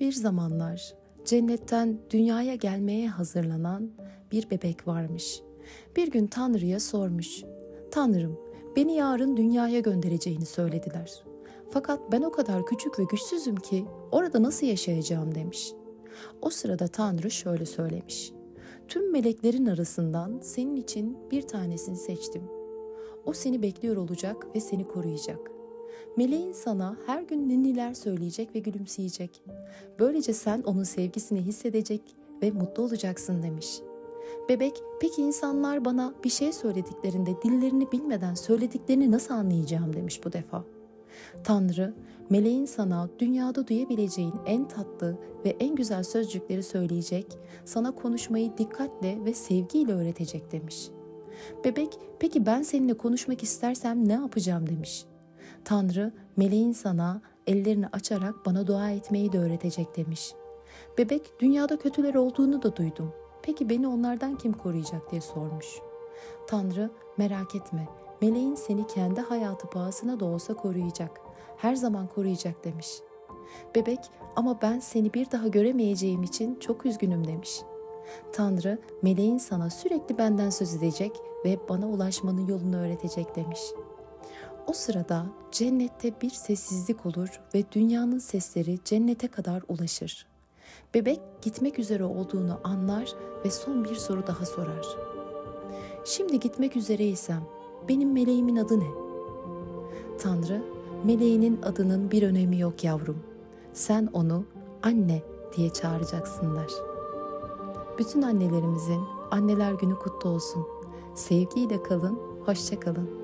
Bir zamanlar cennetten dünyaya gelmeye hazırlanan bir bebek varmış. Bir gün Tanrı'ya sormuş. Tanrım, beni yarın dünyaya göndereceğini söylediler. Fakat ben o kadar küçük ve güçsüzüm ki orada nasıl yaşayacağım demiş. O sırada Tanrı şöyle söylemiş. Tüm meleklerin arasından senin için bir tanesini seçtim. O seni bekliyor olacak ve seni koruyacak. Meleğin sana her gün ninniler söyleyecek ve gülümseyecek. Böylece sen onun sevgisini hissedecek ve mutlu olacaksın demiş. Bebek, peki insanlar bana bir şey söylediklerinde dillerini bilmeden söylediklerini nasıl anlayacağım demiş bu defa. Tanrı, meleğin sana dünyada duyabileceğin en tatlı ve en güzel sözcükleri söyleyecek, sana konuşmayı dikkatle ve sevgiyle öğretecek demiş. Bebek, peki ben seninle konuşmak istersem ne yapacağım demiş. Tanrı, meleğin sana ellerini açarak bana dua etmeyi de öğretecek demiş. Bebek, dünyada kötüler olduğunu da duydum. Peki beni onlardan kim koruyacak diye sormuş. Tanrı, merak etme, meleğin seni kendi hayatı pahasına da olsa koruyacak. Her zaman koruyacak demiş. Bebek, ama ben seni bir daha göremeyeceğim için çok üzgünüm demiş. Tanrı, meleğin sana sürekli benden söz edecek ve bana ulaşmanın yolunu öğretecek demiş.'' O sırada cennette bir sessizlik olur ve dünyanın sesleri cennete kadar ulaşır. Bebek gitmek üzere olduğunu anlar ve son bir soru daha sorar. Şimdi gitmek üzereysem benim meleğimin adı ne? Tanrı, meleğinin adının bir önemi yok yavrum. Sen onu anne diye çağıracaksınlar. Bütün annelerimizin anneler günü kutlu olsun. Sevgiyle kalın, hoşça kalın.